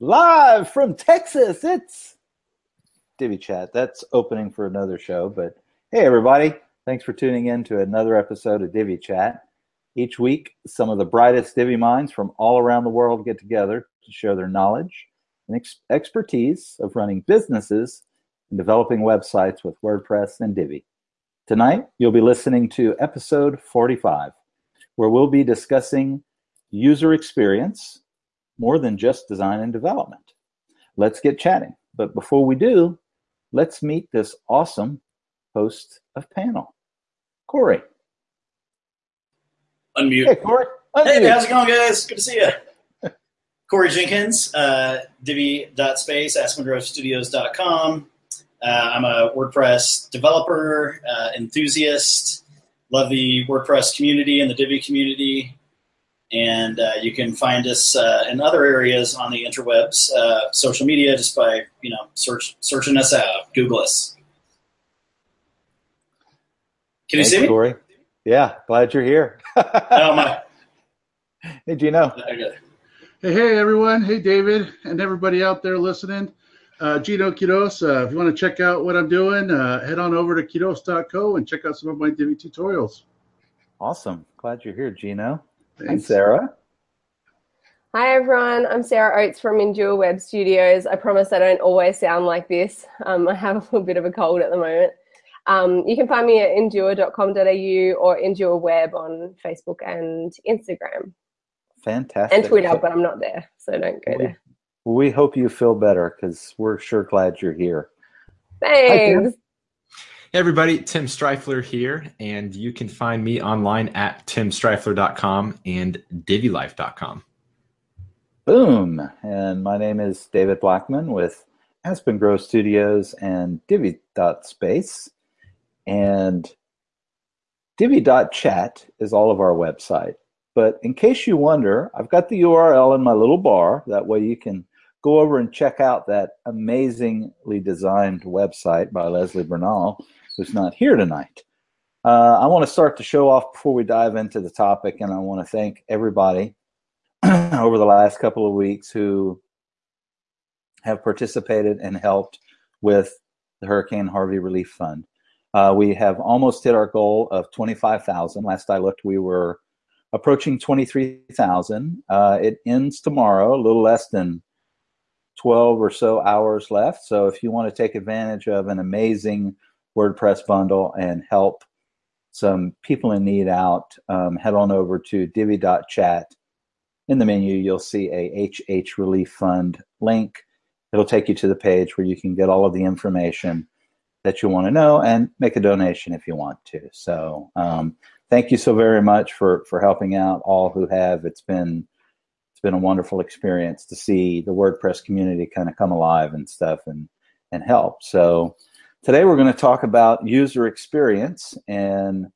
Live from Texas, it's Divi Chat. That's opening for another show, but hey, everybody. Thanks for tuning in to another episode of Divi Chat. Each week, some of the brightest Divi minds from all around the world get together to share their knowledge and ex- expertise of running businesses and developing websites with WordPress and Divi. Tonight, you'll be listening to episode 45, where we'll be discussing user experience more than just design and development. Let's get chatting. But before we do, let's meet this awesome host of panel, Corey. Unmute. Hey, Corey. Hey, how's it going, guys? Good to see you. Corey Jenkins, uh, Divi.space, AskMonroeStudios.com. Uh, I'm a WordPress developer, uh, enthusiast, love the WordPress community and the Divi community. And uh, you can find us uh, in other areas on the interwebs, uh, social media, just by you know search searching us out. Google us. Can you Thanks, see me? Corey. Yeah, glad you're here. Oh my! hey, Gino. Hey, hey, everyone. Hey, David, and everybody out there listening. Uh, Gino Quiroz. Uh, if you want to check out what I'm doing, uh, head on over to quiroz.co and check out some of my Divi tutorials. Awesome. Glad you're here, Gino. And Thanks. Sarah. Hi everyone, I'm Sarah Oates from Endure Web Studios. I promise I don't always sound like this. Um, I have a little bit of a cold at the moment. Um, you can find me at endure.com.au or Endure Web on Facebook and Instagram Fantastic. and Twitter, but I'm not there, so don't go we, there. we hope you feel better because we're sure glad you're here. Thanks. Hey everybody, Tim Strifler here, and you can find me online at timstrifler.com and divilife.com. Boom. And my name is David Blackmon with Aspen Grove Studios and Divi.space. And Divi.chat is all of our website. But in case you wonder, I've got the URL in my little bar. That way you can go over and check out that amazingly designed website by Leslie Bernal, who's not here tonight. Uh, I want to start the show off before we dive into the topic, and I want to thank everybody over the last couple of weeks who have participated and helped with the Hurricane Harvey Relief Fund. Uh, we have almost hit our goal of 25,000. Last I looked, we were approaching 23,000. Uh, it ends tomorrow, a little less than 12 or so hours left. So if you want to take advantage of an amazing WordPress bundle and help some people in need out, um, head on over to divi.chat in the menu, you'll see a HH Relief Fund link. It'll take you to the page where you can get all of the information that you want to know and make a donation if you want to. So, um, thank you so very much for for helping out all who have. It's been it's been a wonderful experience to see the WordPress community kind of come alive and stuff and and help. So, today we're going to talk about user experience and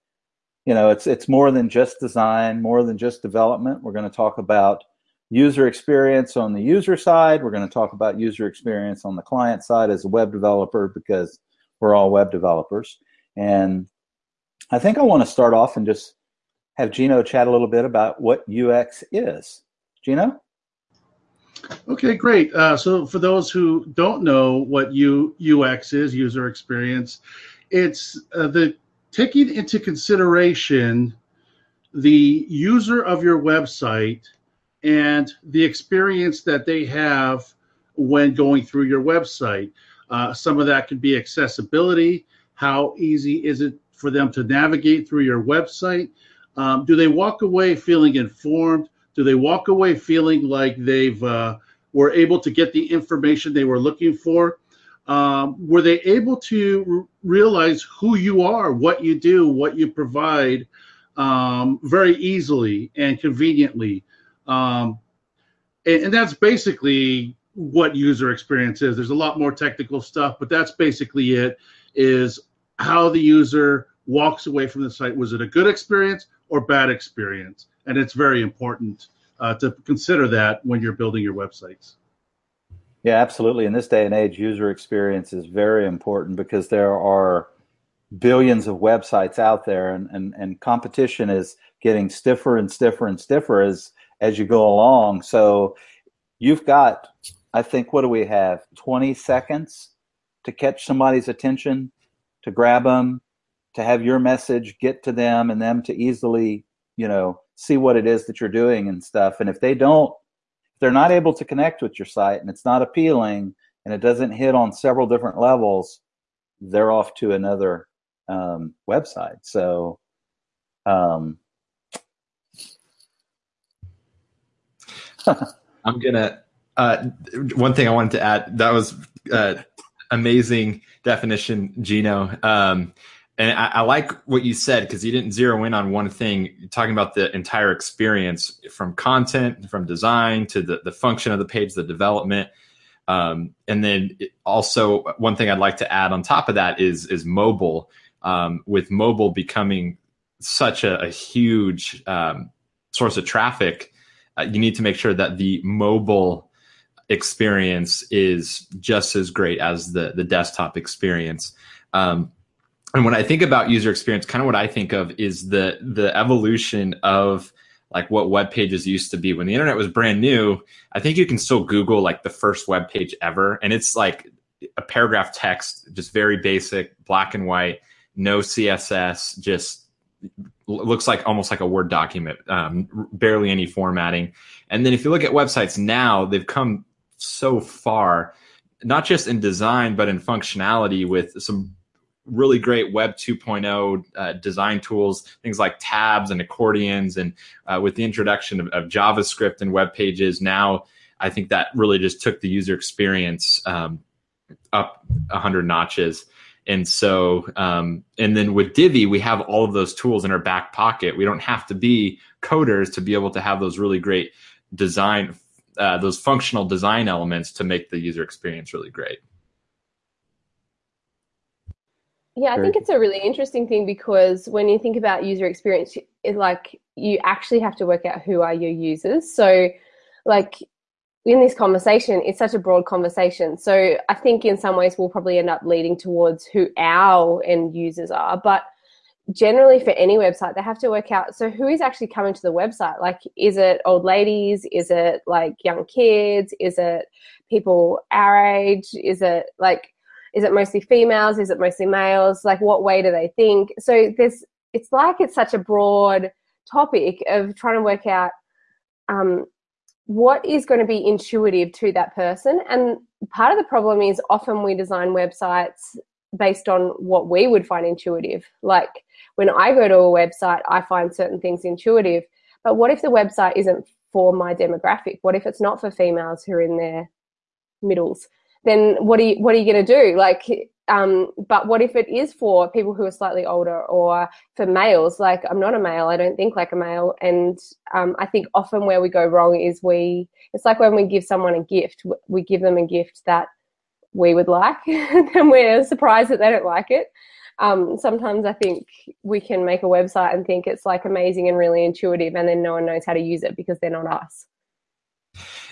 you know it's it's more than just design more than just development. We're going to talk about user experience on the user side. We're going to talk about user experience on the client side as a web developer because we're all web developers. And i think i want to start off and just have gino chat a little bit about what ux is. Gino Okay, great. Uh, so for those who don't know what U, UX is, user experience, it's uh, the taking into consideration the user of your website and the experience that they have when going through your website. Uh, some of that could be accessibility. How easy is it for them to navigate through your website? Um, do they walk away feeling informed? Do they walk away feeling like they've uh, were able to get the information they were looking for? Um, were they able to realize who you are, what you do, what you provide um, very easily and conveniently? Um, and, and that's basically what user experience is. There's a lot more technical stuff, but that's basically it. Is how the user walks away from the site. Was it a good experience or bad experience? And it's very important uh, to consider that when you're building your websites. Yeah, absolutely. In this day and age, user experience is very important because there are billions of websites out there and, and, and competition is getting stiffer and stiffer and stiffer as as you go along. So you've got I think, what do we have? 20 seconds to catch somebody's attention, to grab them, to have your message get to them and them to easily, you know, see what it is that you're doing and stuff. And if they don't, if they're not able to connect with your site and it's not appealing and it doesn't hit on several different levels, they're off to another um, website. So, um, I'm gonna. Uh, one thing I wanted to add that was uh, amazing definition, Gino. Um, and I, I, like what you said because you didn't zero in on one thing. You're talking about the entire experience from content, from design to the, the function of the page, the development. Um, and then also one thing I'd like to add on top of that is is mobile. Um, with mobile becoming such a, a huge um, source of traffic, uh, you need to make sure that the mobile experience is just as great as the the desktop experience. Um, and when I think about user experience, kind of what I think of is the the evolution of like what web pages used to be when the internet was brand new. I think you can still Google like the first web page ever, and it's like a paragraph text, just very basic, black and white, no CSS, just looks like almost like a Word document, um, barely any formatting. And then if you look at websites now, they've come so far, not just in design, but in functionality with some really great Web 2.0 uh, design tools, things like tabs and accordions. And uh, with the introduction of, of, JavaScript and web pages, now I think that really just took the user experience um, up 100 notches. And so, um, and then with Divi, we have all of those tools in our back pocket. We don't have to be coders to be able to have those really great design, uh, those functional design elements to make the user experience really great. Yeah, I think it's a really interesting thing because when you think about user experience, it's like you actually have to work out who are your users. So, like in this conversation, it's such a broad conversation. So, I think in some ways we'll probably end up leading towards who our end users are. But generally, for any website, they have to work out so who is actually coming to the website? Like, is it old ladies? Is it like young kids? Is it people our age? Is it like is it mostly females? Is it mostly males? Like, what way do they think? So there's, it's like it's such a broad topic of trying to work out um, what is going to be intuitive to that person. And part of the problem is often we design websites based on what we would find intuitive. Like when I go to a website, I find certain things intuitive. But what if the website isn't for my demographic? What if it's not for females who are in their middles? Then what are you what are you going to do? Like um, but what if it is for people who are slightly older or for males? Like i'm not a male i don't think like a male. And um, i think often where we go wrong is we it's like when we give someone a gift we give them a gift that we would like and we're surprised that they don't like it. Um, sometimes i think we can make a website and think it's like amazing and really intuitive and then no one knows how to use it because they're not us.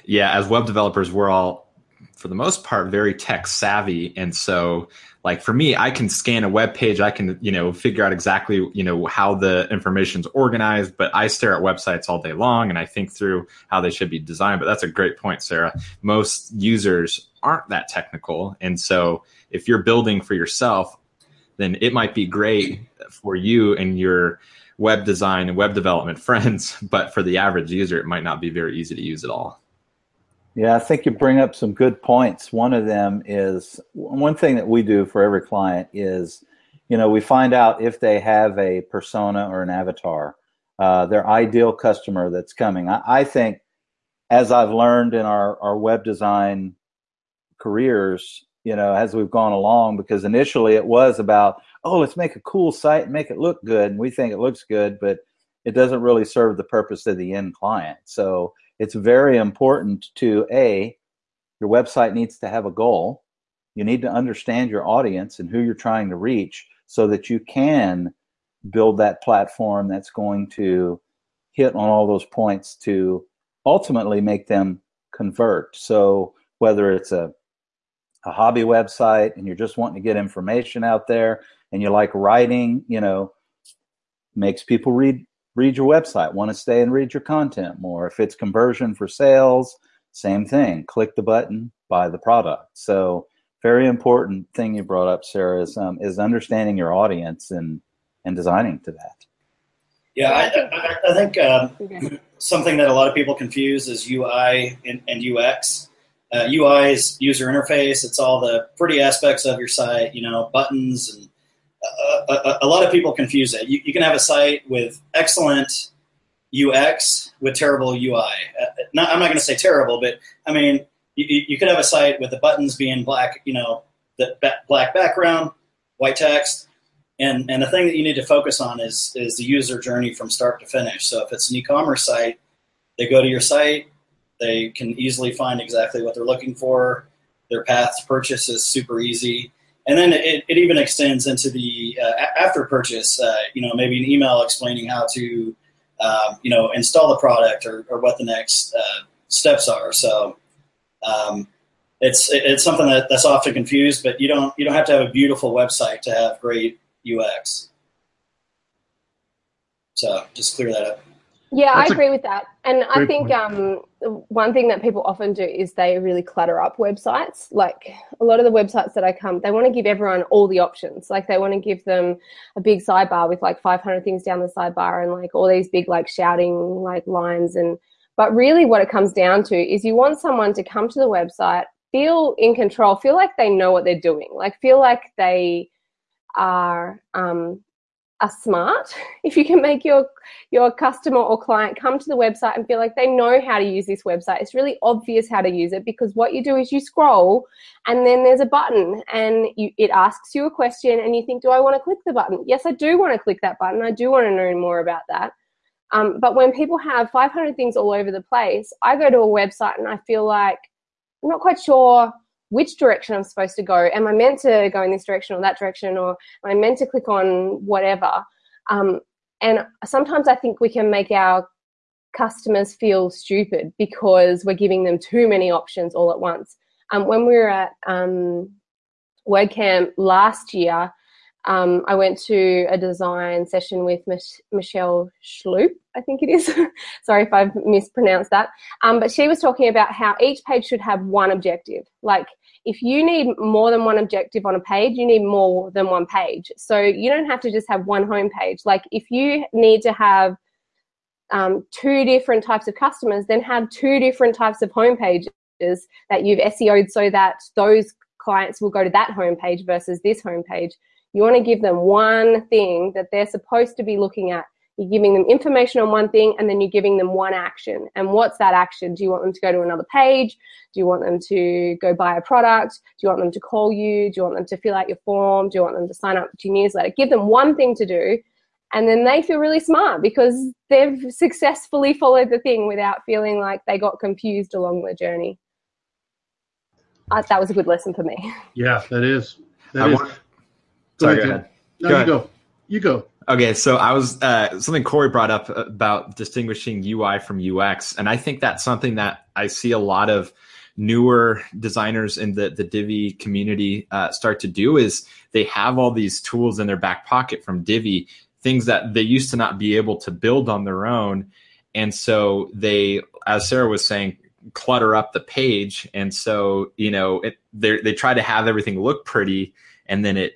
Yeah as web developers we're all for the most part very tech savvy. And so like for me i can scan a web page. I can you know figure out exactly you know how the information's organized but i stare at websites all day long and i think through how they should be designed. But that's a great point sarah. Most users aren't that technical. And so if you're building for yourself then it might be great for you and your web design and web development friends but for the average user it might not be very easy to use at all yeah, I think you bring up some good points. One of them is one thing that we do for every client is, you know, we find out if they have a persona or an avatar, uh, their ideal customer that's coming. I, I, think, as I've learned in our, our web design careers, you know, as we've gone along, because initially it was about, oh, let's make a cool site and make it look good. And we think it looks good, but it doesn't really serve the purpose of the end client. So, it's very important to a your website needs to have a goal. You need to understand your audience and who you're trying to reach so that you can build that platform that's going to hit on all those points to ultimately make them convert. So whether it's a a hobby website and you're just wanting to get information out there and you like writing you know makes people read read your website, want to stay and read your content more. If it's conversion for sales, same thing. Click the button, buy the product. So very important thing you brought up, Sarah, is um, is understanding your audience and and designing to that. Yeah, I, I, I think um, something that a lot of people confuse is UI and, and UX. Uh, UI is user interface. It's all the pretty aspects of your site, you know, buttons, and a, a, lot of people confuse it. You, you, can have a site with excellent UX with terrible UI. Uh, not, I'm not going to say terrible, but I mean, you, you could have a site with the buttons being black, you know, the black background, white text, and and the thing that you need to focus on is is the user journey from start to finish. So if it's an e-commerce site, they go to your site, they can easily find exactly what they're looking for. Their path to purchase is super easy, and then it, it even extends into the uh, after purchase. Uh, you know, maybe an email explaining how to um, you know install the product or, or what the next uh, steps are. So. Um, it's it's something that, that's often confused, but you don't you don't have to have a beautiful website to have great UX. So just clear that up. Yeah, That's I agree with that. And I think um, one thing that people often do is they really clutter up websites. Like a lot of the websites that I come, they want to give everyone all the options. Like they want to give them a big sidebar with like 500 things down the sidebar and like all these big like shouting like lines. And but really, what it comes down to is you want someone to come to the website, feel in control, feel like they know what they're doing, like feel like they are um, are smart. If you can make your your customer or client come to the website and feel like they know how to use this website, it's really obvious how to use it because what you do is you scroll and then there's a button and you, it asks you a question and you think, do I want to click the button? Yes, I do want to click that button. I do want to know more about that. Um, but when people have 500 things all over the place, I go to a website and I feel like I'm not quite sure which direction I'm supposed to go. Am I meant to go in this direction or that direction, or am I meant to click on whatever? Um, and sometimes I think we can make our customers feel stupid because we're giving them too many options all at once. Um, when we were at um, WordCamp last year, um, I went to a design session with Mich- Michelle Schloop, I think it is. Sorry if I've mispronounced that. Um, but she was talking about how each page should have one objective. Like if you need more than one objective on a page, you need more than one page. So you don't have to just have one home page. Like if you need to have um, two different types of customers, then have two different types of home pages that you've SEO'd so that those clients will go to that home page versus this home page you want to give them one thing that they're supposed to be looking at. You're giving them information on one thing and then you're giving them one action. And what's that action? Do you want them to go to another page? Do you want them to go buy a product? Do you want them to call you? Do you want them to fill out your form? Do you want them to sign up to your newsletter? Give them one thing to do and then they feel really smart because they've successfully followed the thing without feeling like they got confused along the journey. Uh, that was a good lesson for me. Yeah, that is. That is. Want, Go Sorry. Go ahead. No, go you go. You go. Okay, so I was uh, something Corey brought up about distinguishing UI from UX, and I think that's something that I see a lot of newer designers in the the Divi community uh, start to do is they have all these tools in their back pocket from Divi, things that they used to not be able to build on their own, and so they, as Sarah was saying, clutter up the page, and so you know it, they try to have everything look pretty, and then it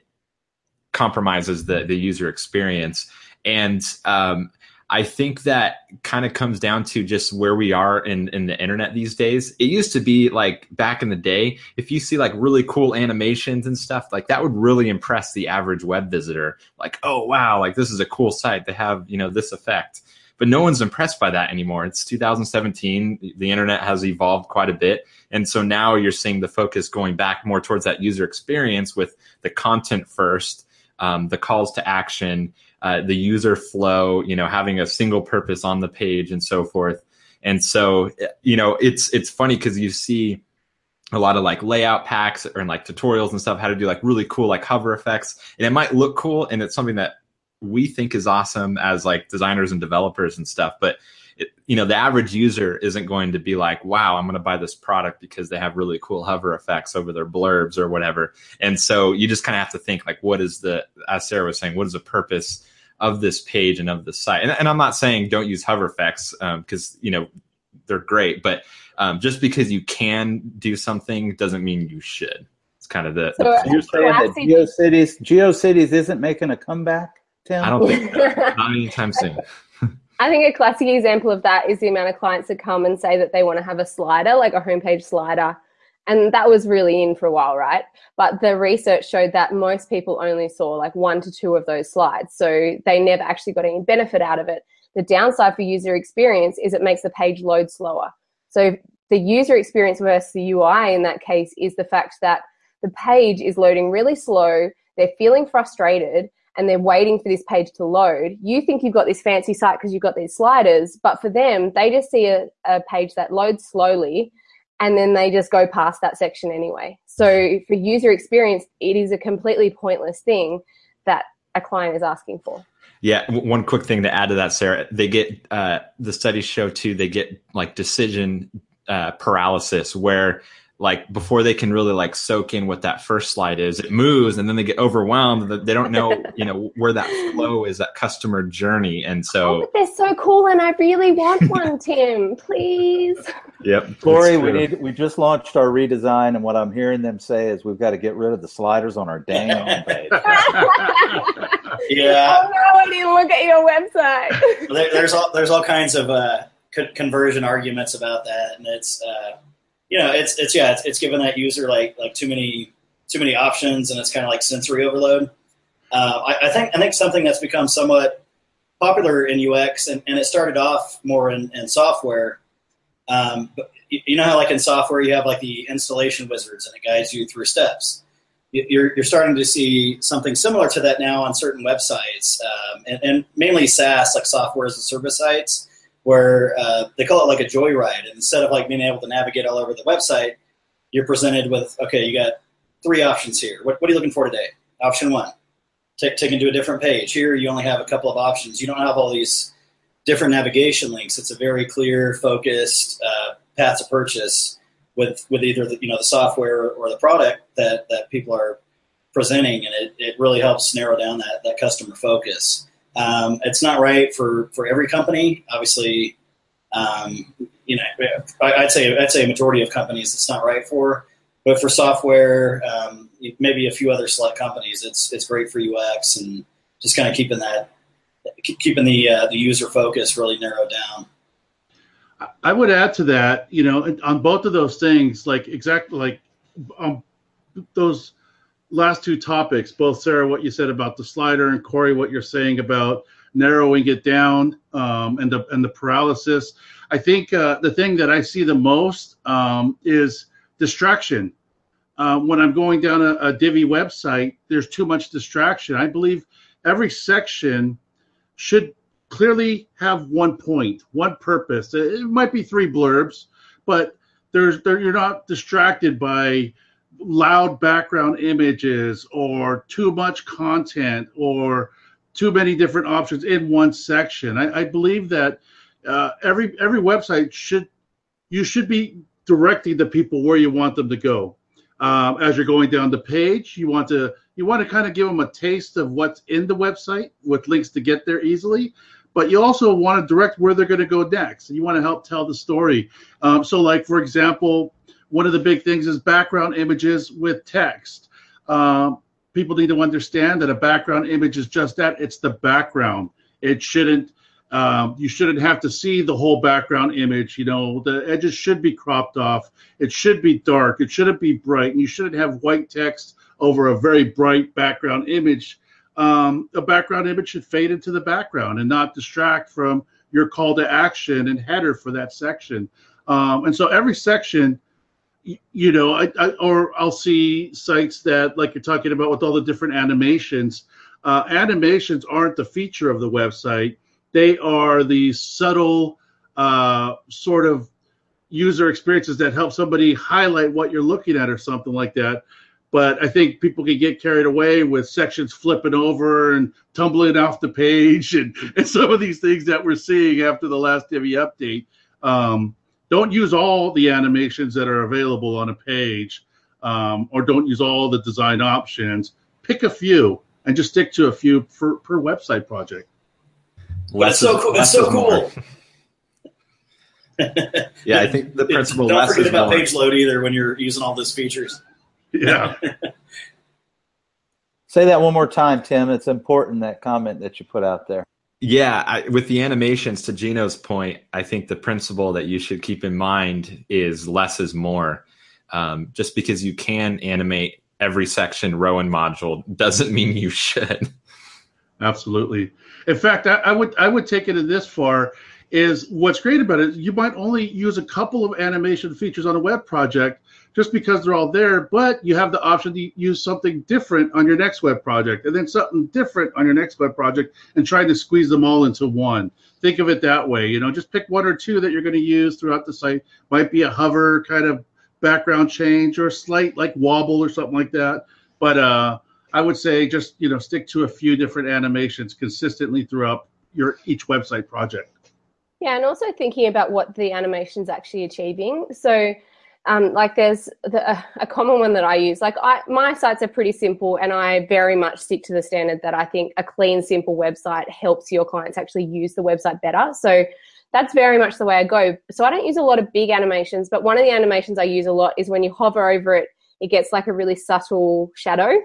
compromises the the user experience. And um, I think that kind of comes down to just where we are in, in the internet these days. It used to be like back in the day, if you see like really cool animations and stuff, like that would really impress the average web visitor. Like, oh wow, like this is a cool site. They have, you know, this effect. But no one's impressed by that anymore. It's 2017. The internet has evolved quite a bit. And so now you're seeing the focus going back more towards that user experience with the content first um, the calls to action, uh, the user flow, you know, having a single purpose on the page and so forth. And so, you know, it's it's funny because you see a lot of like layout packs or like tutorials and stuff how to do like really cool like hover effects, and it might look cool, and it's something that we think is awesome as like designers and developers and stuff, but it, you know, the average user isn't going to be like, wow, I'm going to buy this product because they have really cool hover effects over their blurbs or whatever. And so you just kind of have to think like, what is the, as Sarah was saying, what is the purpose of this page and of the site? And, and I'm not saying don't use hover effects because, um, you know, they're great. But um, just because you can do something doesn't mean you should. It's kind of the. So, the You're saying that GeoCities GeoCities isn't making a comeback, Tim? I don't think so. not anytime soon. I think a classic example of that is the amount of clients that come and say that they want to have a slider, like a homepage slider. And that was really in for a while, right? But the research showed that most people only saw like one to two of those slides. So they never actually got any benefit out of it. The downside for user experience is it makes the page load slower. So the user experience versus the UI in that case is the fact that the page is loading really slow. They're feeling frustrated and they're waiting for this page to load. You think you've got this fancy site because you've got these sliders, but for them, they just see a, a page that loads slowly and then they just go past that section anyway. So for user experience, it is a completely pointless thing that a client is asking for. Yeah, one quick thing to add to that, Sarah. They get uh, the studies show too. They get like decision uh, paralysis, where like before they can really like soak in what that first slide is, it moves, and then they get overwhelmed. that They don't know, you know, where that flow is, that customer journey, and Oh, so but they're so cool and I really want one, Tim. Please. yep. Corey, we true. need we just launched our redesign, and what I'm hearing them say is we've got to get rid of the sliders on our dang homepage. Yeah. Oh no, I didn't look at your website. there, there's all there's all kinds of uh, co- conversion arguments about that, and it's uh, you know it's it's yeah it's, it's given that user like like too many too many options, and it's kind of like sensory overload. Uh, I, I think I think something that's become somewhat popular in UX, and, and it started off more in, in software. Um, but you know how like in software you have like the installation wizards, and it guides you through steps you- you're, you're starting to see something similar to that now on certain websites, um, and, and mainly SaaS, like software as a service sites, where uh, they call it like a joyride. And instead of like being able to navigate all over the website, you're presented with, okay, you got three options here. What, what are you looking for today? Option one, take, take into a different page. Here, you only have a couple of options. You don't have all these different navigation links. It's a very clear, focused uh, path to purchase with with either the, you know the software or the product that that people are presenting, and it, it really helps narrow down that that customer focus. Um, it's not right for for every company, obviously. Um, you know, I'd say I'd say a majority of companies it's not right for, but for software, um, maybe a few other select companies, it's it's great for UX and just kind of keeping that keeping the uh, the user focus really narrowed down. I would add to that, you know, on both of those things, like exactly like um, those last two topics, both Sarah, what you said about the slider, and Corey, what you're saying about narrowing it down um, and the and the paralysis. I think uh, the thing that I see the most um, is distraction. Uh, when I'm going down a, a Divi website, there's too much distraction. I believe every section should clearly have one point, one purpose. It might be three blurbs, but there's there, you're not distracted by loud background images or too much content or too many different options in one section. I, I believe that uh, every every website should you should be directing the people where you want them to go. Um, as you're going down the page, you want to you want to kind of give them a taste of what's in the website with links to get there easily but you also want to direct where they're going to go next. And you want to help tell the story. Um, so, like for example, one of the big things is background images with text. Um, people need to understand that a background image is just that. It's the background. It shouldn't. Um, you shouldn't have to see the whole background image. You know, the edges should be cropped off. It should be dark. It shouldn't be bright. And you shouldn't have white text over a very bright background image um, a background image should fade into the background and not distract from your call to action and header for that section. Um, and so every section, you know, I, I, or I'll see sites that, like you're talking about with all the different animations, uh, animations aren't the feature of the website. They are the subtle uh, sort of user experiences that help somebody highlight what you're looking at or something like that but I think people can get carried away with sections flipping over and tumbling off the page and, and some of these things that we're seeing after the last Divi update. Um, don't use all the animations that are available on a page um, or don't use all the design options. Pick a few and just stick to a few per, per website project. But it's so cool. It's less so cool. yeah, I think the principle. Don't forget about more. page load either when you're using all those features. Yeah. Say that one more time, Tim. It's important that comment that you put out there. Yeah, I, with the animations, to Gino's point, I think the principle that you should keep in mind is less is more. Um, just because you can animate every section, row, and module doesn't mean you should. Absolutely. In fact, I, I would I would take it this far. Is what's great about it? You might only use a couple of animation features on a web project just because they're all there, but you have the option to use something different on your next web project, and then something different on your next web project, and try to squeeze them all into one. Think of it that way. You know, just pick one or two that you're going to use throughout the site. Might be a hover kind of background change or a slight like wobble or something like that. But uh, I would say just you know stick to a few different animations consistently throughout your each website project. Yeah, and also thinking about what the animation's actually achieving. So, um, like, there's the, a common one that I use. Like, I, my sites are pretty simple, and I very much stick to the standard that I think a clean, simple website helps your clients actually use the website better. So, that's very much the way I go. So, I don't use a lot of big animations, but one of the animations I use a lot is when you hover over it, it gets like a really subtle shadow.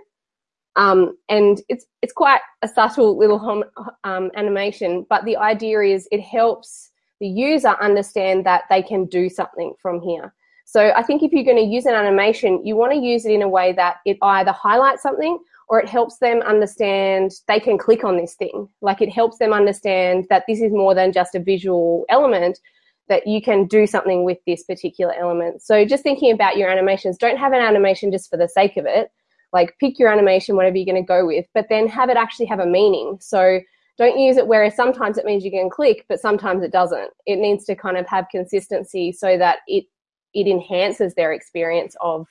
Um, and it's it's quite a subtle little um, animation, but the idea is it helps the user understand that they can do something from here. So I think if you're going to use an animation, you want to use it in a way that it either highlights something or it helps them understand they can click on this thing. Like it helps them understand that this is more than just a visual element, that you can do something with this particular element. So just thinking about your animations, don't have an animation just for the sake of it like pick your animation, whatever you're going to go with, but then have it actually have a meaning. So don't use it where sometimes it means you can click, but sometimes it doesn't. It needs to kind of have consistency so that it it enhances their experience of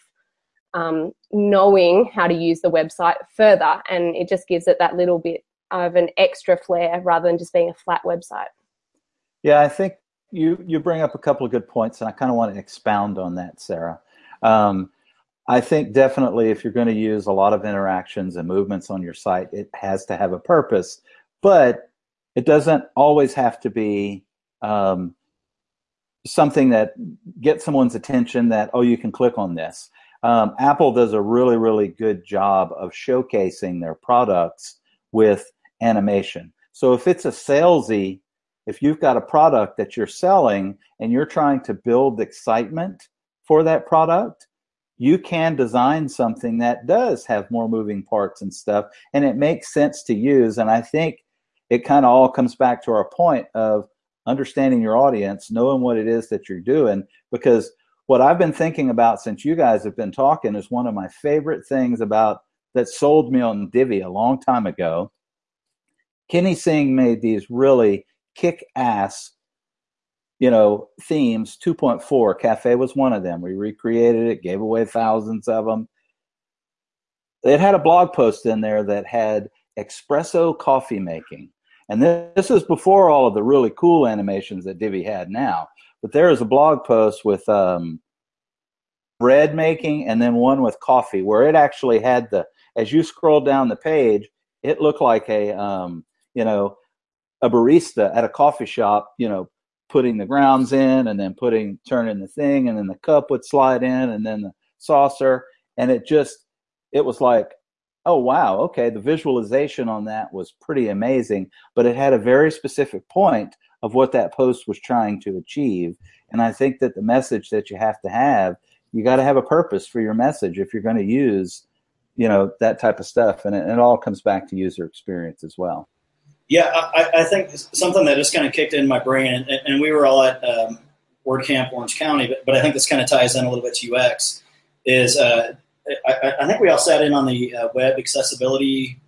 um, knowing how to use the website further, and it just gives it that little bit of an extra flair rather than just being a flat website. Yeah, I think you you bring up a couple of good points, and I kind of want to expound on that, Sarah. Um, I think definitely if you're going to use a lot of interactions and movements on your site, it has to have a purpose, but it doesn't always have to be um, something that gets someone's attention that, oh, you can click on this. Um, Apple does a really, really good job of showcasing their products with animation. So if it's a salesy, if you've got a product that you're selling and you're trying to build excitement for that product, you can design something that does have more moving parts and stuff and it makes sense to use and i think it kind of all comes back to our point of understanding your audience knowing what it is that you're doing because what i've been thinking about since you guys have been talking is one of my favorite things about that sold me on divi a long time ago kenny sing made these really kick-ass you know, themes 2.4. Cafe was one of them. We recreated it, gave away thousands of them. It had a blog post in there that had espresso coffee making. And this, is before all of the really cool animations that Divi had now. But there is a blog post with um, bread making and then one with coffee where it actually had the, as you scroll down the page, it looked like a, um, you know, a barista at a coffee shop, you know, putting the grounds in and then putting turning the thing and then the cup would slide in and then the saucer and it just it was like oh wow. Okay. The visualization on that was pretty amazing but it had a very specific point of what that post was trying to achieve. And i think that the message that you have to have you got to have a purpose for your message if you're going to use you know that type of stuff. And it, it all comes back to user experience as well. Yeah, I, I, think something that just kind of kicked in my brain, and, and we were all at um, WordCamp Orange County, but, but I think this kind of ties in a little bit to UX. Is uh, I, I, think we all sat in on the uh, web accessibility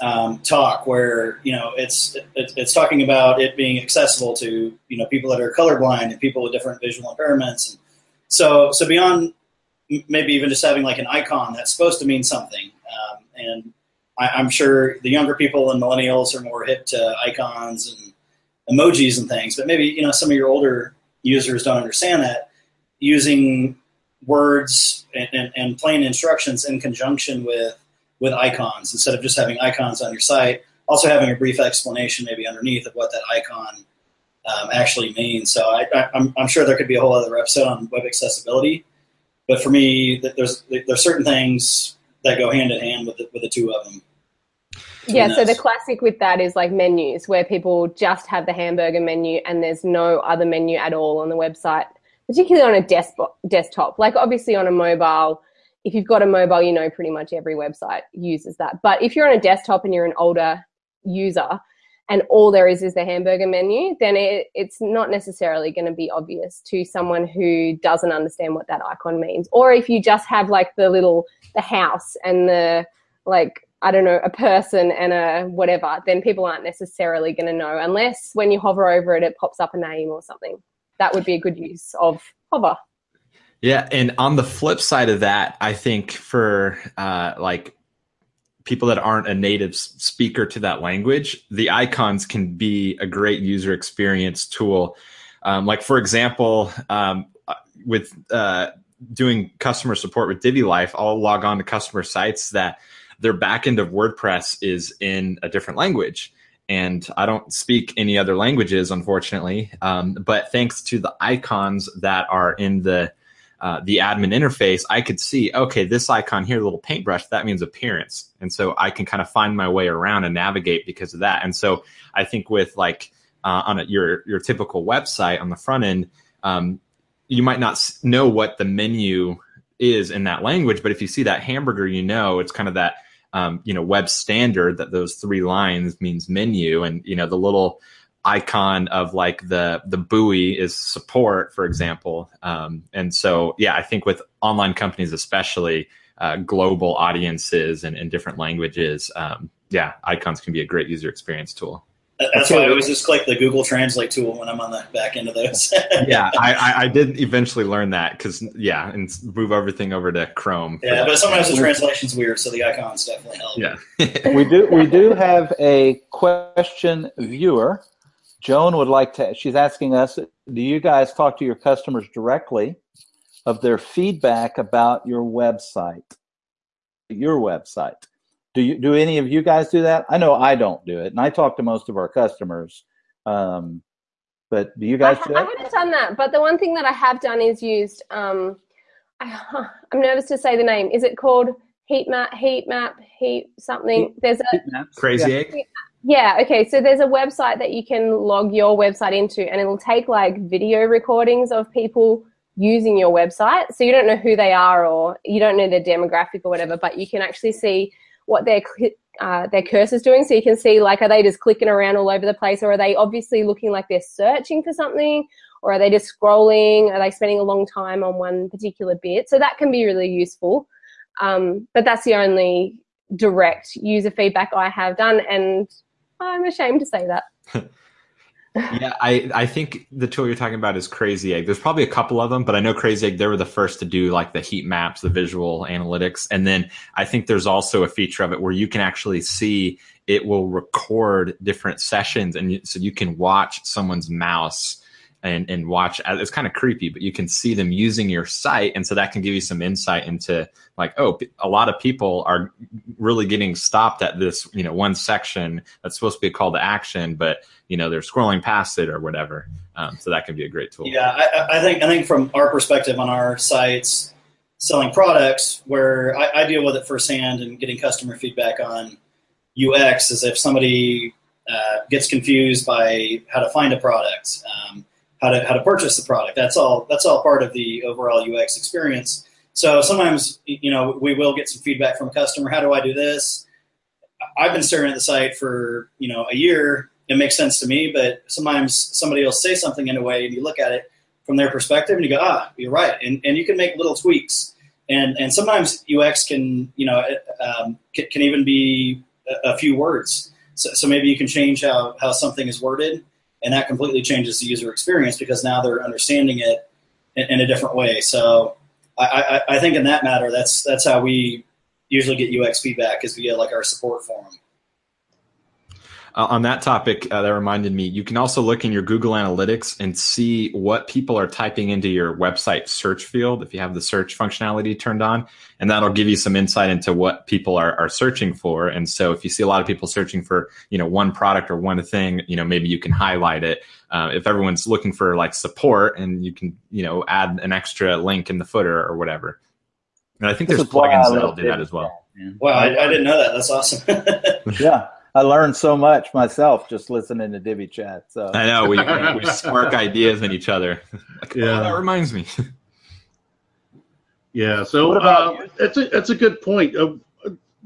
um, talk, where you know it's it, it's talking about it being accessible to you know people that are colorblind and people with different visual impairments, and so so beyond maybe even just having like an icon that's supposed to mean something, um, and I, am sure the younger people and millennials are more hip to icons and emojis and things, but maybe you know some of your older users don't understand that. Using words and, and, and plain instructions in conjunction with with icons instead of just having icons on your site. Also having a brief explanation maybe underneath of what that icon um, actually means So I, am I'm sure there could be a whole other episode on web accessibility, but for me, there's there's certain things that go hand in hand with the, with the two of them. Yeah, so the classic with that is like menus where people just have the hamburger menu and there's no other menu at all on the website, particularly on a desktop. Desktop, like obviously on a mobile, if you've got a mobile, you know pretty much every website uses that. But if you're on a desktop and you're an older user, and all there is is the hamburger menu, then it, it's not necessarily going to be obvious to someone who doesn't understand what that icon means. Or if you just have like the little the house and the like I don't know, a person and a whatever, then people aren't necessarily going to know unless when you hover over it, it pops up a name or something. That would be a good use of hover. Yeah, and on the flip side of that, I think for uh, like people that aren't a native speaker to that language, the icons can be a great user experience tool. Um, like for example, um, with uh, doing customer support with Divi Life, I'll log on to customer sites that their backend of WordPress is in a different language. And I don't speak any other languages, unfortunately. Um, but thanks to the icons that are in the uh, the admin interface, I could see, okay, this icon here, little paintbrush, that means appearance. And so I can kind of find my way around and navigate because of that. And so I think with like uh, on a, your, your typical website on the front end, um, you might not know what the menu is in that language, but if you see that hamburger, you know, it's kind of that um, you know web standard that those three lines means menu. And you know the little icon of like the the buoy is support for example. Um, and so yeah i think with online companies especially uh, global audiences and in different languages um, yeah icons can be a great user experience tool that's why I always just click the Google Translate tool when I'm on the back end of those. yeah, I, I, did eventually learn that because yeah, and move everything over to Chrome. Yeah, but sometimes the translation's weird, so the icons definitely help. Yeah, we do we do have a question viewer. Joan would like to. She's asking us: Do you guys talk to your customers directly of their feedback about your website? Your website. Do you do any of you guys do that? I know I don't do it, and I talk to most of our customers. Um, but do you guys I, do I haven't done that, but the one thing that I have done is used. Um, I, am nervous to say the name. Is it called Heat Map? Heat Map? Heat something? There's a Crazy yeah. Egg. Yeah. Okay. So there's a website that you can log your website into, and it'll take like video recordings of people using your website. So you don't know who they are, or you don't know their demographic or whatever, but you can actually see what their uh, their cursor's doing. So you can see like, are they just clicking around all over the place or are they obviously looking like they're searching for something or are they just scrolling? Are they spending a long time on one particular bit? So that can be really useful. Um, but that's the only direct user feedback I have done. And I'm ashamed to say that. yeah, I, I think the tool you're talking about is Crazy Egg. There's probably a couple of them, but I know Crazy Egg, they were the first to do like the heat maps, the visual analytics. And then I think there's also a feature of it where you can actually see it will record different sessions. And so you can watch someone's mouse and, and watch. It's kind of creepy, but you can see them using your site. And so that can give you some insight into like, oh, a lot of people are really getting stopped at this, you know, one section that's supposed to be a call to action, but you know they're scrolling past it or whatever. Um, so that can be a great tool. Yeah, I, I, think I think from our perspective on our sites, selling products, where I, I, deal with it firsthand and getting customer feedback on UX is if somebody uh, gets confused by how to find a product, um, how to how to purchase the product. That's all. That's all part of the overall UX experience. So sometimes you know we will get some feedback from a customer. How do I do this? I've been staring at the site for you know a year it makes sense to me, but sometimes somebody will say something in a way and you look at it from their perspective and you go, ah, you're right. And, and you can make little tweaks. And, and sometimes UX can, you know, um, can, can, even be a, a few words. So, so, maybe you can change how, how something is worded and that completely changes the user experience because now they're understanding it in, in a different way. So I, I, I think in that matter, that's, that's how we usually get UX feedback is via like our support forum. Uh, on that topic, uh, that reminded me, you can also look in your Google Analytics and see what people are typing into your website search field if you have the search functionality turned on. And that'll give you some insight into what people are, are searching for. And so if you see a lot of people searching for, you know, one product or one thing, you know, maybe you can highlight it. Uh, if everyone's looking for like support and you can, you know, add an extra link in the footer or whatever. And I think This there's is why I plugins that'll do that as well. man. Wow, I, I didn't know that. That's awesome. Yeah, I learned so much myself just listening to Divi chat. So I know we, we spark ideas in each other. Like, oh, Yeah. that reminds me. Yeah, so What about uh, it's a it's a good point. Uh,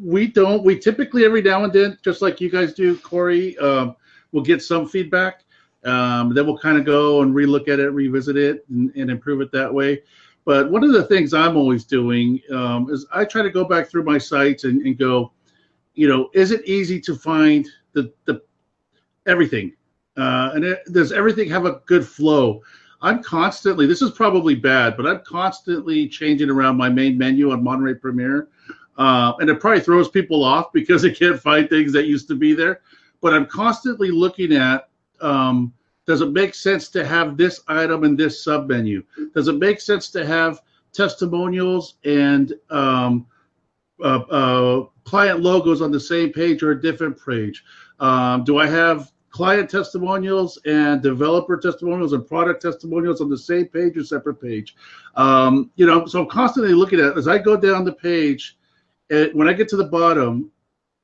we don't we typically every now and then, just like you guys do, Corey, um, we'll get some feedback. Um, then we'll kind of go and relook at it, revisit it, and, and improve it that way. But one of the things I'm always doing um, is I try to go back through my sites and, and go, you know, is it easy to find the the everything? Uh, and it, does everything have a good flow? I'm constantly, this is probably bad, but I'm constantly changing around my main menu on Monterey Premier. Uh, and it probably throws people off because they can't find things that used to be there. But I'm constantly looking at um, does it make sense to have this item in this sub menu? Does it make sense to have testimonials and um, client logos on the same page or a different page? Um, do I have client testimonials and developer testimonials and product testimonials on the same page or separate page? Um, you know, so I'm constantly looking at as I go down the page. And when I get to the bottom,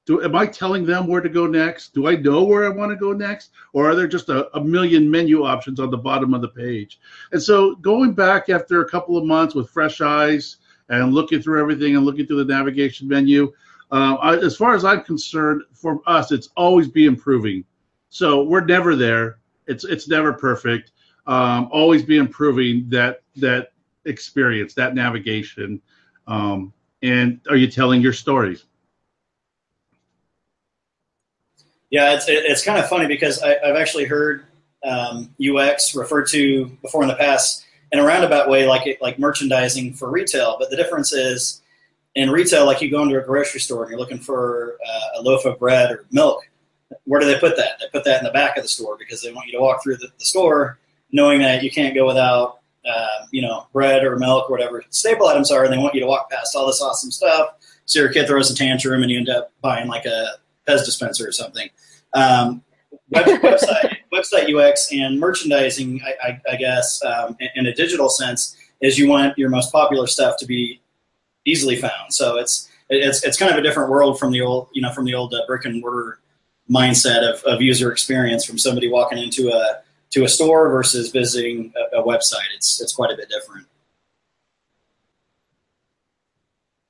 do am I telling them where to go next? Do I know where I want to go next, or are there just a, a million menu options on the bottom of the page? And so going back after a couple of months with fresh eyes and looking through everything and looking through the navigation menu, uh, I, as far as I'm concerned, for us, it's always be improving. So we're never there. It's it's never perfect. Um, always be improving that that experience, that navigation. Um, and are you telling your story? Yeah, it's it's kind of funny because I, I've actually heard um, UX referred to before in the past in a roundabout way, like it, like merchandising for retail. But the difference is, in retail, like you go into a grocery store and you're looking for uh, a loaf of bread or milk. Where do they put that? They put that in the back of the store because they want you to walk through the, the store knowing that you can't go without, uh, you know, bread or milk or whatever staple items are, and they want you to walk past all this awesome stuff. So your kid throws a tantrum and you end up buying like a Pez dispenser or something. Um, web, website, website UX and merchandising, I, I, I guess, um, in, in a digital sense, is you want your most popular stuff to be easily found. So it's it's it's kind of a different world from the old, you know, from the old uh, brick and mortar mindset of, of user experience from somebody walking into a to a store versus visiting a, a website. It's it's quite a bit different.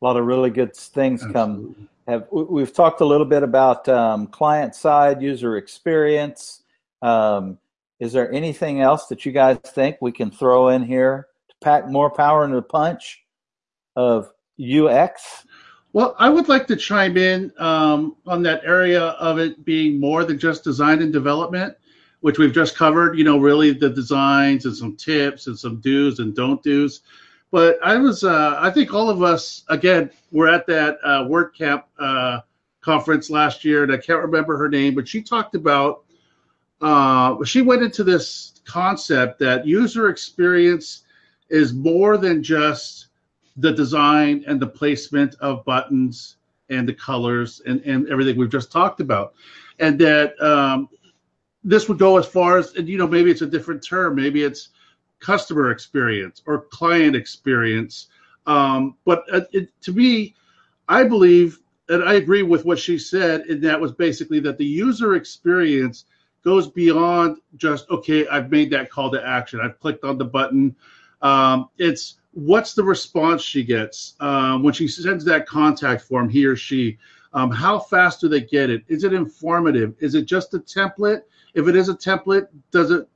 a lot of really good things come have we- we've talked a little bit about um, client side user experience um, is there anything else that you guys think we can throw in here to pack more power into the punch of ux Well, I would like to chime in um, on that area of it being more than just design and development, which we've just covered. You know, really the designs and some tips and some do's and don't do's. But I was, uh, I think all of us, again, were at that uh, WordCamp uh, conference last year, and I can't remember her name, but she talked about, uh, she went into this concept that user experience is more than just the design and the placement of buttons and the colors and, and everything we've just talked about. And that um, this would go as far as, and you know, maybe it's a different term, maybe it's customer experience or client experience. Um, but uh, it, to me, I believe, and I agree with what she said, and that was basically that the user experience goes beyond just, okay, I've made that call to action, I've clicked on the button. Um, it's what's the response she gets um, when she sends that contact form, he or she. Um, how fast do they get it? Is it informative? Is it just a template? If it is a template, does it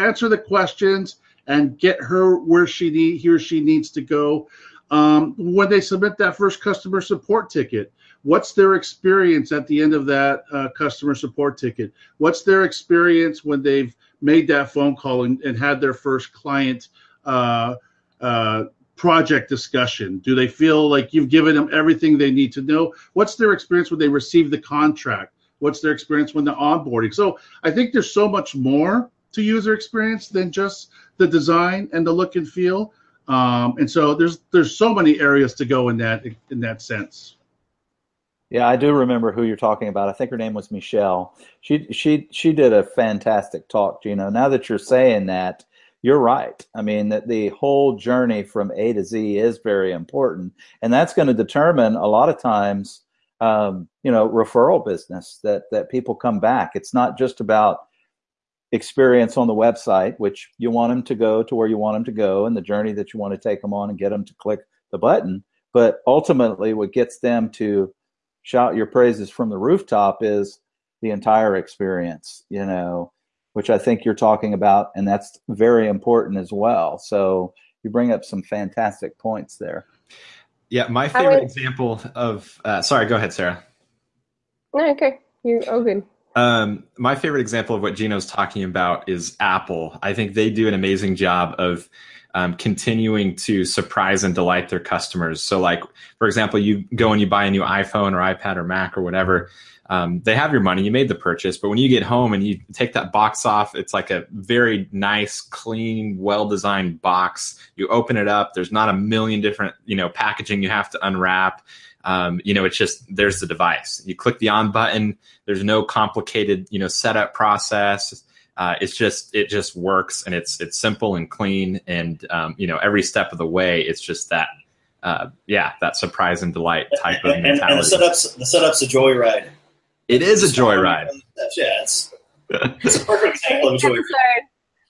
answer the questions and get her where she need he or she needs to go? Um, when they submit that first customer support ticket, what's their experience at the end of that uh, customer support ticket? What's their experience when they've made that phone call and, and had their first client uh, uh, project discussion? Do they feel like you've given them everything they need to know? What's their experience when they receive the contract? What's their experience when they're onboarding? So I think there's so much more to user experience than just the design and the look and feel. Um, and so there's there's so many areas to go in that in that sense. Yeah, I do remember who you're talking about. I think her name was Michelle. She she she did a fantastic talk, Gino. Now that you're saying that, you're right. I mean that the whole journey from A to Z is very important, and that's going to determine a lot of times, um, you know, referral business that that people come back. It's not just about experience on the website, which you want them to go to where you want them to go, and the journey that you want to take them on and get them to click the button. But ultimately, what gets them to shout your praises from the rooftop is the entire experience, you know, which I think you're talking about, and that's very important as well. So you bring up some fantastic points there. Yeah, my favorite would, example of uh, sorry, go ahead, Sarah. No, okay, you're all good. Um, my favorite example of what Gino's talking about is Apple. I think they do an amazing job of um, continuing to surprise and delight their customers. So, like for example, you go and you buy a new iPhone or iPad or Mac or whatever. Um, they have your money, you made the purchase, but when you get home and you take that box off, it's like a very nice, clean, well-designed box. You open it up. There's not a million different, you know, packaging you have to unwrap. Um, you know, it's just there's the device. You click the on button. There's no complicated, you know, setup process uh, it's just it just works and it's it's simple and clean and um, you know every step of the way it's just that uh, yeah that surprise and delight type of mentality. And, and the setup's the setup's a joyride. It is a joyride. Yeah, it's, it's a perfect example of a joyride.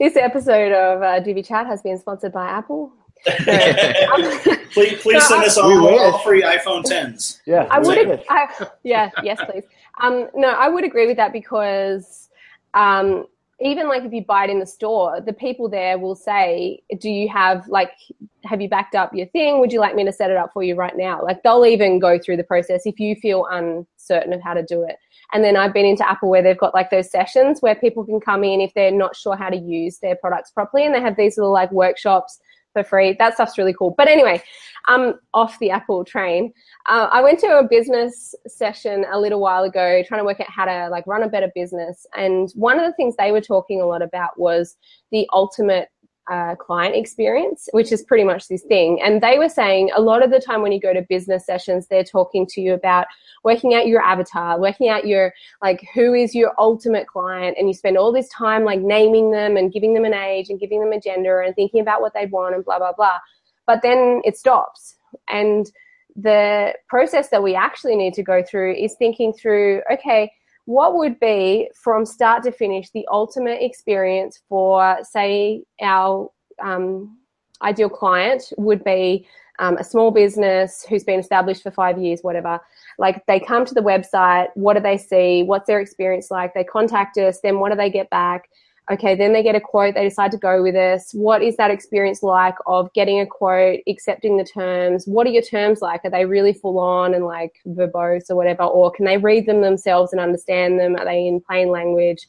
This episode of uh, Divi Chat has been sponsored by Apple. please, please send us all, all, free iPhone 10s. Yeah, I would. I, yeah, yes, please. Um, no, I would agree with that because um, even like if you buy it in the store, the people there will say, "Do you have like have you backed up your thing? Would you like me to set it up for you right now?" Like they'll even go through the process if you feel uncertain of how to do it. And then I've been into Apple where they've got like those sessions where people can come in if they're not sure how to use their products properly, and they have these little like workshops for free. That stuff's really cool. But anyway, um, off the Apple train. Uh, I went to a business session a little while ago trying to work out how to like run a better business. And one of the things they were talking a lot about was the ultimate uh, client experience, which is pretty much this thing. And they were saying a lot of the time when you go to business sessions, they're talking to you about working out your avatar, working out your, like, who is your ultimate client. And you spend all this time, like, naming them and giving them an age and giving them a gender and thinking about what they'd want and blah, blah, blah. But then it stops. And the process that we actually need to go through is thinking through, okay, what would be from start to finish the ultimate experience for, say, our um, ideal client would be um, a small business who's been established for five years, whatever. Like they come to the website, what do they see? What's their experience like? They contact us, then what do they get back? Okay, then they get a quote, they decide to go with us. What is that experience like of getting a quote, accepting the terms? What are your terms like? Are they really full on and like verbose or whatever? Or can they read them themselves and understand them? Are they in plain language?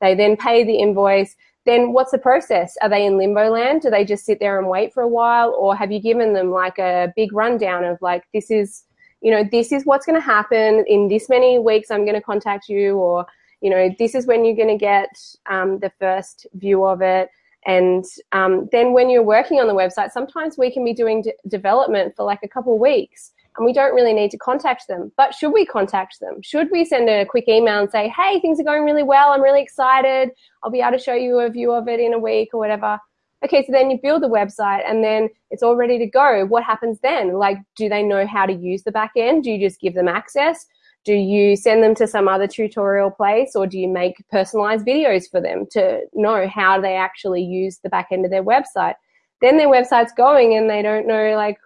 They then pay the invoice. Then what's the process? Are they in limbo land? Do they just sit there and wait for a while? Or have you given them like a big rundown of like, this is, you know, this is what's going to happen in this many weeks. I'm going to contact you or, you know, this is when you're going to get um, the first view of it. And um, then when you're working on the website, sometimes we can be doing development for like a couple weeks and we don't really need to contact them. But should we contact them? Should we send a quick email and say, hey, things are going really well. I'm really excited. I'll be able to show you a view of it in a week or whatever. Okay, so then you build the website and then it's all ready to go. What happens then? Like, do they know how to use the back end? Do you just give them access? Do you send them to some other tutorial place or do you make personalized videos for them to know how they actually use the back end of their website? Then their website's going and they don't know like,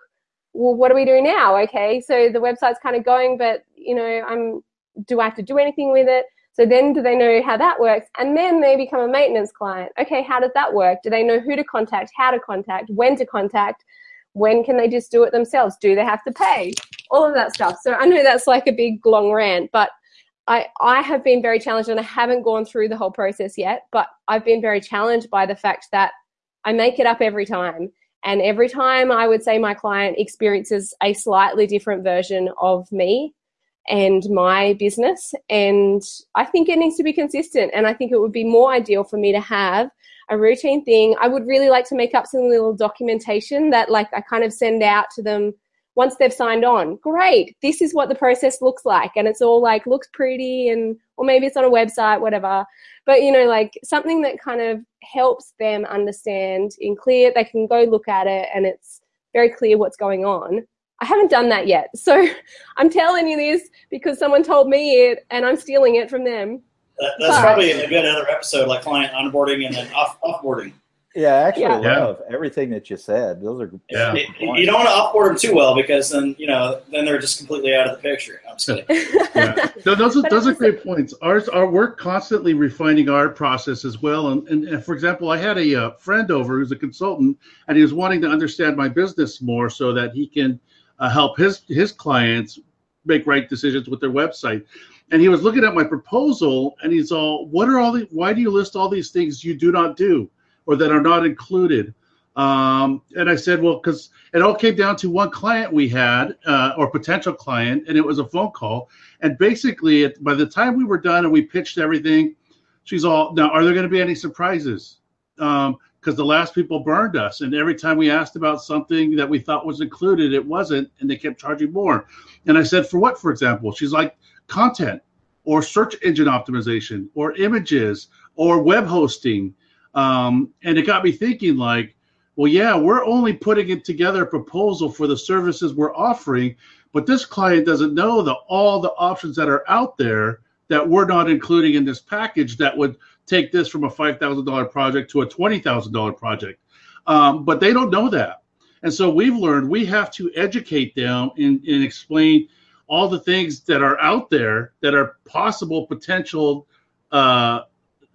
well, what do we do now? Okay, so the website's kind of going, but you know, I'm, do I have to do anything with it? So then do they know how that works? And then they become a maintenance client. Okay, how does that work? Do they know who to contact, how to contact, when to contact? When can they just do it themselves? Do they have to pay? All of that stuff. So I know that's like a big long rant, but I, I have been very challenged and I haven't gone through the whole process yet, but I've been very challenged by the fact that I make it up every time. And every time I would say my client experiences a slightly different version of me, and my business. And I think it needs to be consistent. And I think it would be more ideal for me to have a routine thing. I would really like to make up some little documentation that like I kind of send out to them once they've signed on. Great. This is what the process looks like. And it's all like looks pretty and or maybe it's on a website, whatever. But you know, like something that kind of helps them understand in clear, they can go look at it and it's very clear what's going on. I haven't done that yet. So I'm telling you this because someone told me it and I'm stealing it from them. That, that's but, probably a good other episode, like client onboarding and then off offboarding. Yeah, I actually yeah. love everything that you said. Those are yeah. You, don't want to offboard them too well because then you know then they're just completely out of the picture. I'm just kidding. yeah. No, those are those are great points. Ours, our we're constantly refining our process as well. And, and, and for example, I had a uh, friend over who's a consultant, and he was wanting to understand my business more so that he can uh, help his his clients make right decisions with their website. And he was looking at my proposal, and he's all, "What are all the? Why do you list all these things you do not do?" or that are not included. Um, and I said, well, because it all came down to one client we had, uh, or potential client, and it was a phone call. And basically, it, by the time we were done and we pitched everything, she's all, now, are there going to be any surprises? Because um, the last people burned us. And every time we asked about something that we thought was included, it wasn't, and they kept charging more. And I said, for what, for example? She's like, content, or search engine optimization, or images, or web hosting um, and it got me thinking, like, well, yeah, we're only putting it together a proposal for the services we're offering, but this client doesn't know the all the options that are out there that we're not including in this package that would take this from a five thousand dollar project to a twenty thousand dollar project. Um, but they don't know that, and so we've learned we have to educate them and, and explain all the things that are out there that are possible potential uh,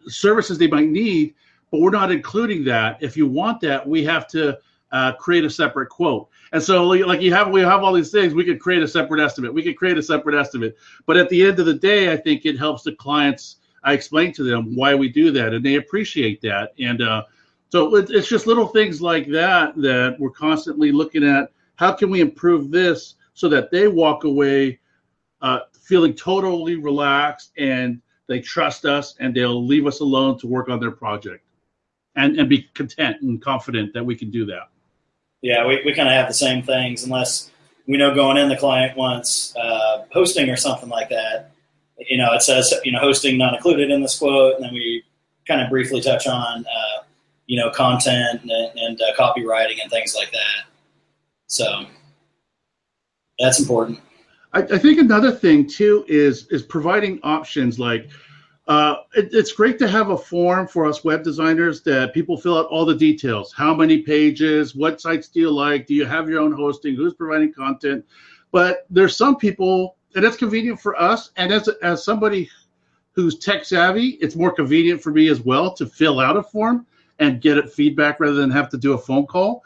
services they might need but we're not including that. If you want that, we have to uh, create a separate quote. And so, like you have, we have all these things. We could create a separate estimate. We could create a separate estimate. But at the end of the day, I think it helps the clients. I explain to them why we do that, and they appreciate that. And uh, so it's just little things like that that we're constantly looking at. How can we improve this so that they walk away uh, feeling totally relaxed and they trust us and they'll leave us alone to work on their project and, and be content and confident that we can do that. Yeah, we, we kind of have the same things unless we know going in the client wants uh, hosting or something like that. You know, it says, you know, hosting not included in this quote, and then we kind of briefly touch on, uh, you know, content and, and uh, copywriting and things like that. So that's important. I, I think another thing too is is providing options like uh, it, it's great to have a form for us web designers that people fill out all the details. How many pages? What sites do you like? Do you have your own hosting? Who's providing content? But there's some people, and it's convenient for us. And as as somebody who's tech savvy, it's more convenient for me as well to fill out a form and get it feedback rather than have to do a phone call.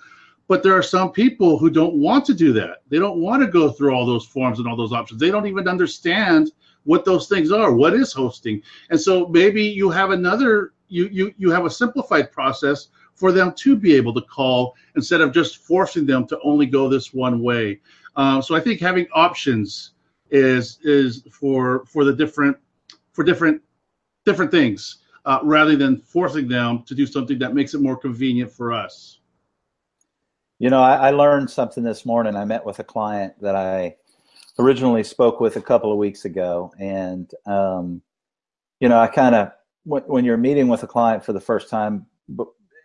But there are some people who don't want to do that. They don't want to go through all those forms and all those options. They don't even understand what those things are. What is hosting? And so maybe you have another you you you have a simplified process for them to be able to call instead of just forcing them to only go this one way. Uh, so I think having options is is for for the different for different different things uh, rather than forcing them to do something that makes it more convenient for us. You know, I, I learned something this morning. I met with a client that I originally spoke with a couple of weeks ago, and um, you know, I kind of when, when you're meeting with a client for the first time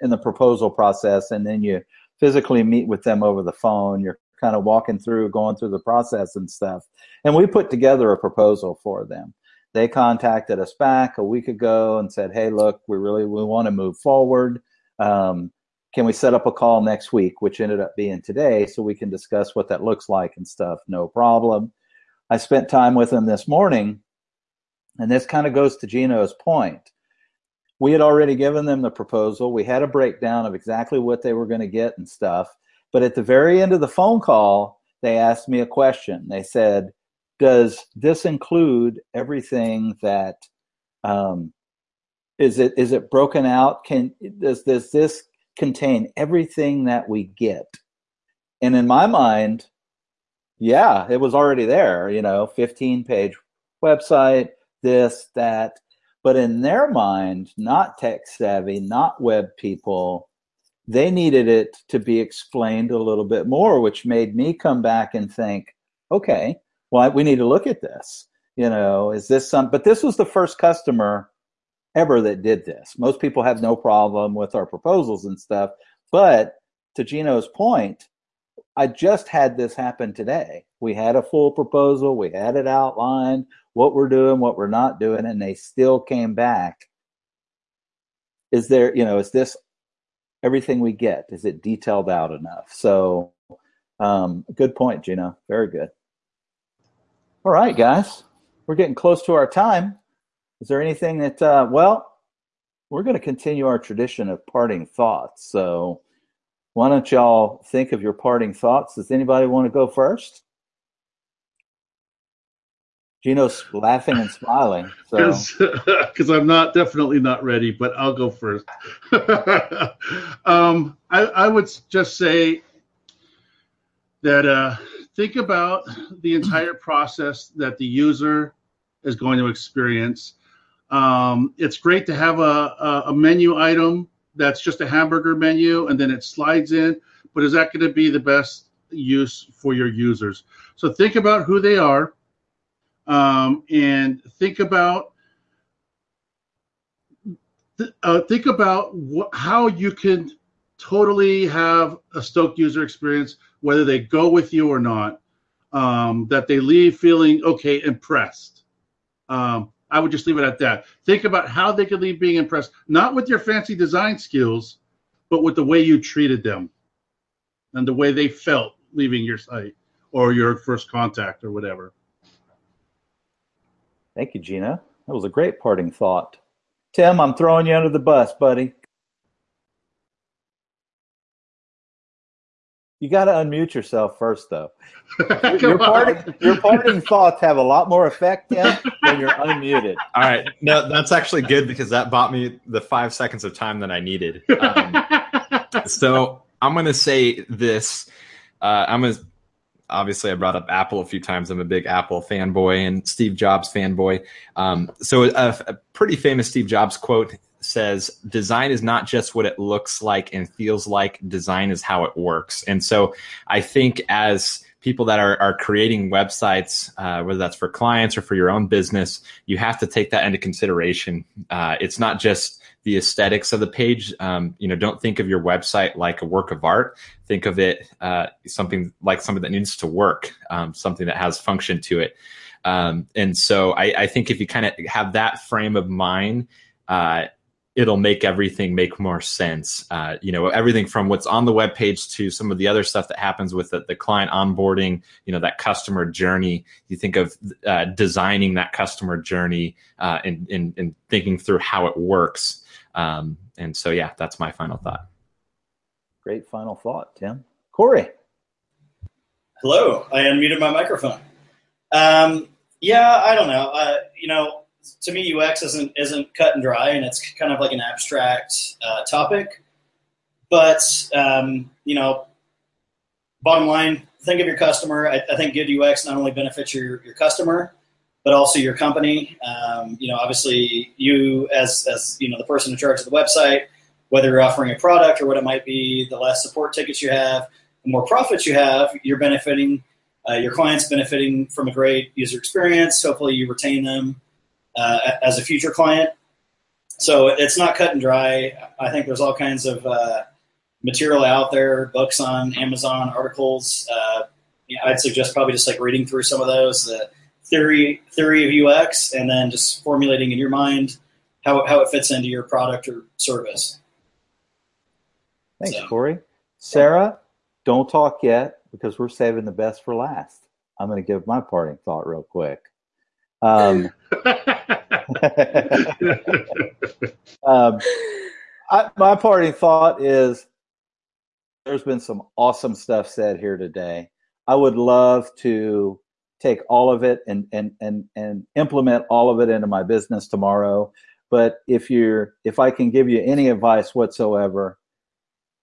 in the proposal process, and then you physically meet with them over the phone, you're kind of walking through, going through the process and stuff. And we put together a proposal for them. They contacted us back a week ago and said, "Hey, look, we really we want to move forward. Um, can we set up a call next week, which ended up being today, so we can discuss what that looks like and stuff? No problem. I spent time with him this morning, and this kind of goes to Gino's point. We had already given them the proposal. We had a breakdown of exactly what they were going to get and stuff. But at the very end of the phone call, they asked me a question. They said, Does this include everything that um, is it is it broken out? Can does does this contain everything that we get. And in my mind, yeah, it was already there, you know, 15 page website, this, that. But in their mind, not tech savvy, not web people, they needed it to be explained a little bit more, which made me come back and think, okay, well, we need to look at this. You know, is this some, but this was the first customer ever that did this. Most people have no problem with our proposals and stuff. But to Gino's point, I just had this happen today. We had a full proposal, we had it outlined, what we're doing, what we're not doing, and they still came back. Is there, you know, is this everything we get? Is it detailed out enough? So, um, good point, Gino. Very good. All right, guys, we're getting close to our time. Is there anything that, uh, well, we're going to continue our tradition of parting thoughts. So, why don't y'all think of your parting thoughts? Does anybody want to go first? Gino's laughing and smiling. Because so. I'm not definitely not ready, but I'll go first. um, I, I, would just say that uh, think about the entire process that the user is going to experience. Um, it's great to have a, a, menu item that's just a hamburger menu and then it slides in, but is that going to be the best use for your users? So think about who they are um, and think about uh, think about wh- how you can totally have a stoked user experience, whether they go with you or not. Um, that they leave feeling okay, impressed. Um, I would just leave it at that. Think about how they could leave being impressed, not with your fancy design skills, but with the way you treated them and the way they felt leaving your site or your first contact or whatever. Thank you, Gino. That was a great parting thought. Tim, I'm throwing you under the bus, buddy. You got to unmute yourself first, though. your, parting, your parting thoughts have a lot more effect, Tim, when you're unmuted. All right. No, that's actually good because that bought me the five seconds of time that I needed. Um, so I'm going to say this. Uh, I'm going to obviously I brought up Apple a few times. I'm a big Apple fanboy and Steve Jobs fanboy. Um, so a, a, pretty famous Steve Jobs quote says, "Design is not just what it looks like and feels like. Design is how it works." And so I think as people that are, are creating websites, uh, whether that's for clients or for your own business, you have to take that into consideration. Uh, it's not just the aesthetics of the page. Um, you know, don't think of your website like a work of art. Think of it uh, something like something that needs to work, um, something that has function to it. Um, and so I, I, think if you kind of have that frame of mind, uh, it'll make everything make more sense. Uh, you know, everything from what's on the web page to some of the other stuff that happens with the, the client onboarding, you know, that customer journey. You think of uh, designing that customer journey uh, and, and, and thinking through how it works. Um, and so, yeah, that's my final thought. Great final thought, Tim. Corey. Hello. I unmuted my microphone. Um, yeah, I don't know. Uh, you know, to me, UX isn't isn't cut and dry, and it's kind of like an abstract uh, topic. But um, you know, bottom line, think of your customer. I, I, think good UX not only benefits your your customer, but also your company. Um, you know, obviously, you as as you know the person in charge of the website, whether you're offering a product or what it might be, the less support tickets you have, the more profits you have, you're benefiting. Uh, your clients benefiting from a great user experience. Hopefully, you retain them uh, as a future client. So it's not cut and dry. I think there's all kinds of uh, material out there, books on Amazon, articles. Uh, you know, I'd suggest probably just like reading through some of those theory theory of UX, and then just formulating in your mind how how it fits into your product or service. Thanks, so. Corey. Sarah, don't talk yet because we're saving the best for last. I'm going to give my parting thought real quick. Um, um, I, my parting thought is there's been some awesome stuff said here today. I would love to take all of it and and and and implement all of it into my business tomorrow. But if you're if I can give you any advice whatsoever,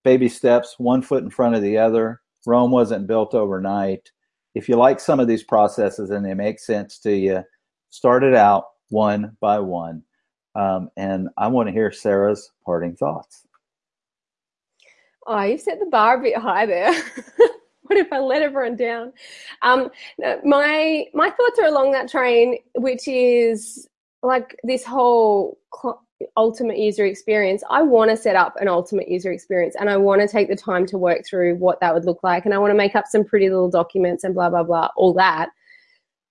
baby steps, one foot in front of the other. Rome wasn't built overnight. if you like some of these processes and they make sense to you, start it out one by one. Um, and I want to hear Sarah's parting thoughts. Oh, you've set the bar a bit high there. what if I let everyone down? Um, my my thoughts are along that train, which is like this whole ultimate user experience. I want to set up an ultimate user experience, and I want to take the time to work through what that would look like, and I want to make up some pretty little documents and blah blah blah, all that.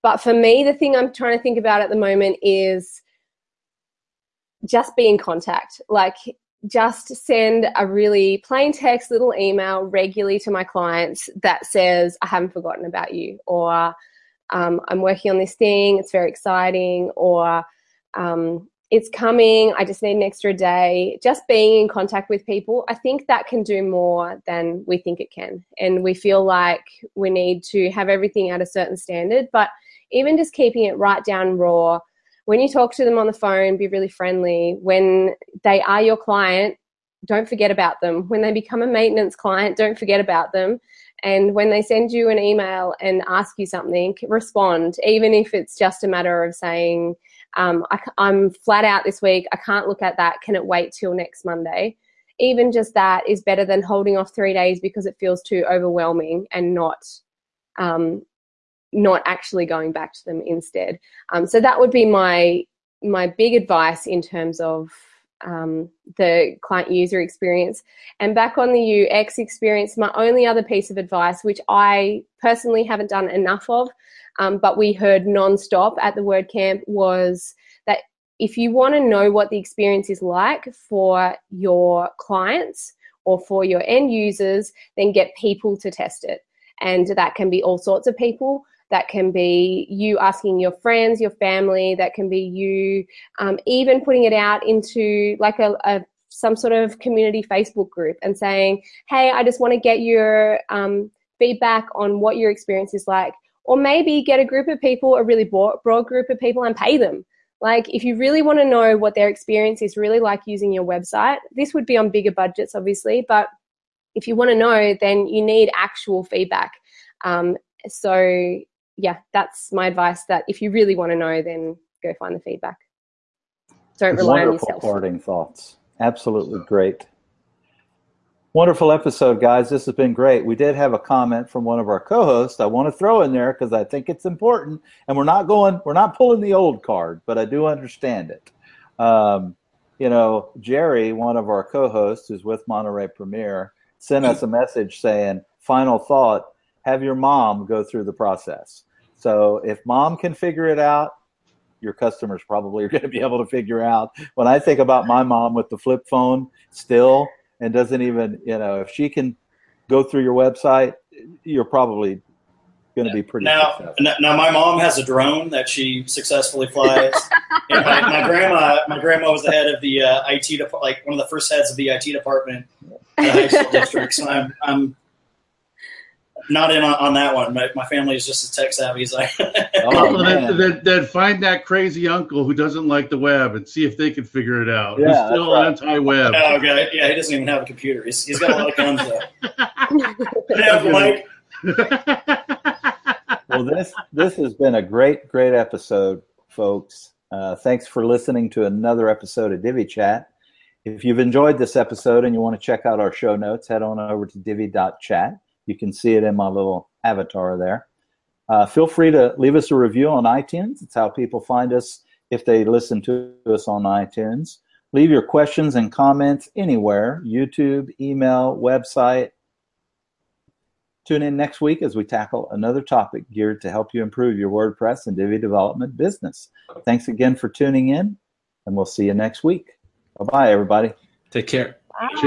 But for me, the thing I'm trying to think about at the moment is just be in contact. Like just send a really plain text little email regularly to my clients that says, I haven't forgotten about you, or um, I'm working on this thing, it's very exciting, or um, it's coming, I just need an extra day. Just being in contact with people, I think that can do more than we think it can. And we feel like we need to have everything at a certain standard, but even just keeping it right down raw when you talk to them on the phone, be really friendly. When they are your client, don't forget about them. When they become a maintenance client, don't forget about them. And when they send you an email and ask you something, respond, even if it's just a matter of saying, um, I, am flat out this week, I can't look at that, can it wait till next Monday? Even just that is better than holding off three days because it feels too overwhelming and not um, not actually going back to them instead. Um, so that would be my my big advice in terms of um, the client user experience. And back on the UX experience, my only other piece of advice, which I personally haven't done enough of, um, but we heard nonstop at the WordCamp, was that if you want to know what the experience is like for your clients or for your end users, then get people to test it. And that can be all sorts of people that can be you asking your friends, your family, that can be you um, even putting it out into like a, a, some sort of community Facebook group and saying, hey, I just want to get your um, feedback on what your experience is like. Or maybe get a group of people, a really broad, group of people, and pay them. Like, if you really want to know what their experience is really like using your website, this would be on bigger budgets, obviously, but if you want to know, then you need actual feedback. Um, so yeah, that's my advice. That if you really want to know, then go find the feedback. Don't rely on yourself. parting thoughts. Absolutely great. Wonderful episode, guys. This has been great. We did have a comment from one of our co-hosts. I want to throw in there because I think it's important, and we're not going, we're not pulling the old card, but I do understand it. Um, you know, Jerry, one of our co-hosts, who's with Monterey Premier, sent us a message saying, "Final thought: Have your mom go through the process." So if mom can figure it out, your customers probably are going to be able to figure out. When I think about my mom with the flip phone still and doesn't even, you know, if she can go through your website, you're probably going to be pretty now, successful. now my mom has a drone that she successfully flies. my, my grandma, my grandma was the head of the uh, IT department, like one of the first heads of the IT department in the high school district. So I'm, I'm not in on, on that one. My, my family is just as tech savvy as I. Oh, then, then, then find that crazy uncle who doesn't like the web and see if they can figure it out. Yeah, Who's that's still right. anti-web. oh, okay. Yeah, he doesn't even have a computer. He's, he's got a lot of guns though. Hey, Mike. well, this this has been a great, great episode, folks. Uh, thanks for listening to another episode of Divi Chat. If you've enjoyed this episode and you want to check out our show notes, head on over to divi.chat. You can see it in my little avatar there. Uh, feel free to leave us a review on iTunes. It's how people find us if they listen to us on iTunes. Leave your questions and comments anywhere YouTube, email, website. Tune in next week as we tackle another topic geared to help you improve your WordPress and Divi development business. Thanks again for tuning in, and we'll see you next week. Bye bye, everybody. Take care. Cheers.